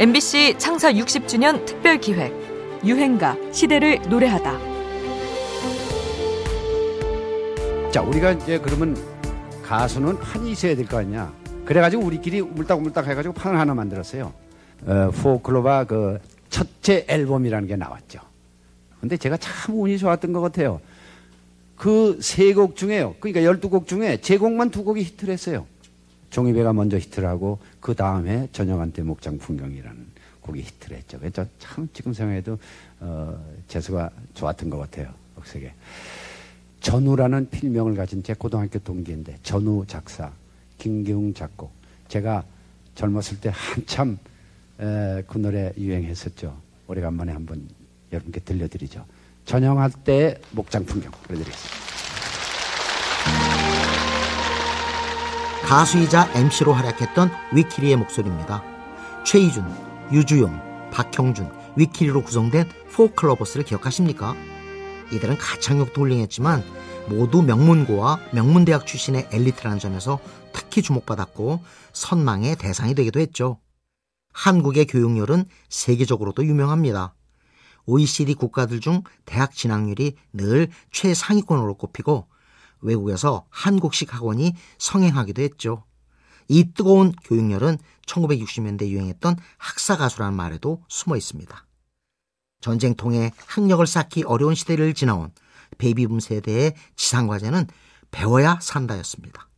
MBC 창사 60주년 특별 기획 유행가 시대를 노래하다. 자, 우리가 이제 그러면 가수는 판이 있어야 될 거 아니냐. 그래가지고 우리끼리 우물딱우물딱 해가지고 판을 하나 만들었어요. 어, 포클로바 그 첫째 앨범이라는 게 나왔죠. 근데 제가 참 운이 좋았던 것 같아요. 그 세 곡 중에요. 그러니까 열두 곡 중에 제 곡만 두 곡이 히트를 했어요. 종이배가 먼저 히트를 하고 그 다음에 저녁한테 목장 풍경이라는 곡이 히트를 했죠. 그래서 참 지금 생각해도 어, 재수가 좋았던 것 같아요. 억세게. 전우라는 필명을 가진 제 고등학교 동기인데 전우 작사, 김기웅 작곡. 제가 젊었을 때 한참 에, 그 노래 유행했었죠. 오래간만에 한번 여러분께 들려드리죠. 전형할 때 목장 풍경 보여드리겠습니다. 가수이자 MC로 활약했던 위키리의 목소리입니다. 최희준, 유주용, 박형준, 위키리로 구성된 포클러버스를 기억하십니까? 이들은 가창력 돌링했지만 모두 명문고와 명문대학 출신의 엘리트라는 점에서 특히 주목받았고 선망의 대상이 되기도 했죠. 한국의 교육열은 세계적으로도 유명합니다. OECD 국가들 중 대학 진학률이 늘 최상위권으로 꼽히고 외국에서 한국식 학원이 성행하기도 했죠. 이 뜨거운 교육열은 1960년대 유행했던 학사 가수라는 말에도 숨어 있습니다. 전쟁 통해 학력을 쌓기 어려운 시대를 지나온 베이비붐 세대의 지상과제는 배워야 산다였습니다.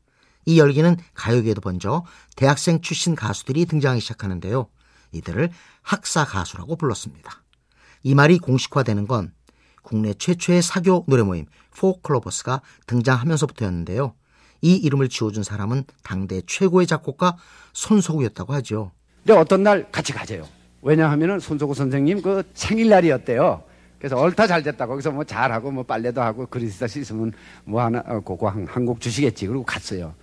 이 열기는 가요계에도 번져 대학생 출신 가수들이 등장하기 시작하는데요. 이들을 학사 가수라고 불렀습니다. 이 말이 공식화되는 건 국내 최초의 사교 노래 모임 포클로버스가 등장하면서부터였는데요. 이 이름을 지어준 사람은 당대 최고의 작곡가 손석우였다고 하죠. 근데 어떤 날 같이 가재요. 왜냐하면은 손석우 선생님 그 생일날이었대요. 그래서 얼타 잘 됐다. 거기서 뭐 잘하고 뭐 빨래도 하고 그리스다 씻으면 뭐 하나 어, 그거 한, 한곡 주시겠지. 그리고 갔어요.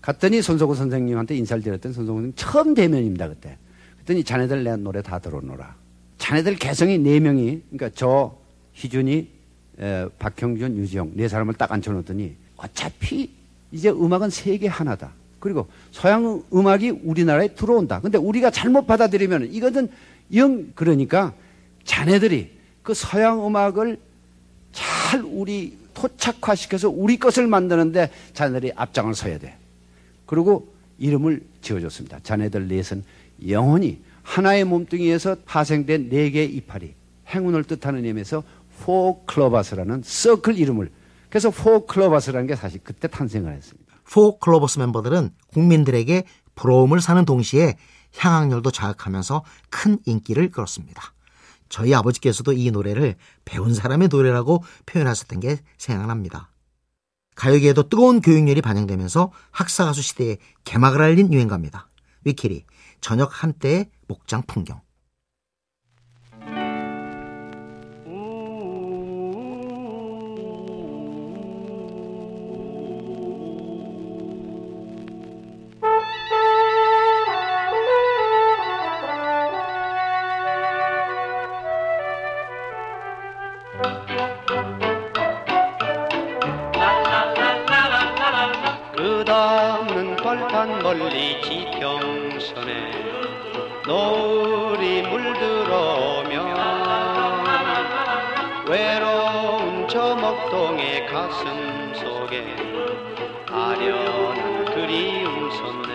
갔더니 손석우 선생님한테 인사를 드렸던 손석우 선생님 처음 대면입니다 그때. 그랬더니 자네들 내 노래 다 들어놓으라. 자네들 개성이 네 명이 그러니까 저 희준이 에, 박형준 유지영 네 사람을 딱 앉혀놓더니 어차피 이제 음악은 세계 하나다. 그리고 서양 음악이 우리나라에 들어온다. 근데 우리가 잘못 받아들이면 이것은 영 그러니까 자네들이 그 서양 음악을 잘 우리 토착화시켜서 우리 것을 만드는데 자네들이 앞장을 서야 돼. 그리고 이름을 지어줬습니다. 자네들 넷은 영원히 하나의 몸뚱이에서 파생된 네 개의 이파리, 행운을 뜻하는 의미에서 포클로바스라는 서클 이름을 그래서 포클로바스라는 게 사실 그때 탄생을 했습니다. 포클로버스 멤버들은 국민들에게 부러움을 사는 동시에 향학열도 자극하면서 큰 인기를 끌었습니다. 저희 아버지께서도 이 노래를 배운 사람의 노래라고 표현하셨던 게 생각납니다. 가요계에도 뜨거운 교육열이 반영되면서 학사가수 시대의 개막을 알린 유행가입니다. 위키리, 저녁 한때의 목장 풍경. 벌판 멀리 지평선에 노을이 물들어오면 외로운 저 먹동의 가슴 속에 아련한 그리움 솟네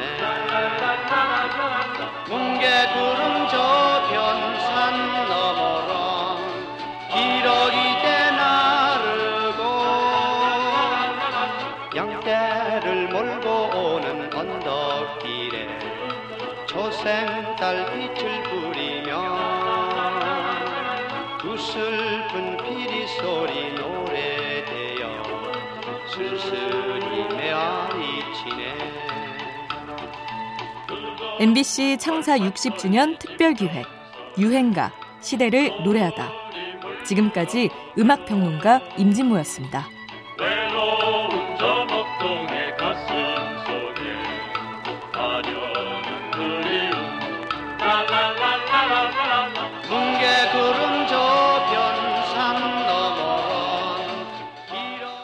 뭉게 구름 저변산 너머로 기러기대 나르고 양떼를 몰고 초생달 빛을 뿌리며 그 슬픈 피리 소리 노래되어 슬슬이 메아리 치네 MBC 창사 60주년 특별 기획 유행가 시대를 노래하다. 지금까지 음악 평론가 임진모였습니다.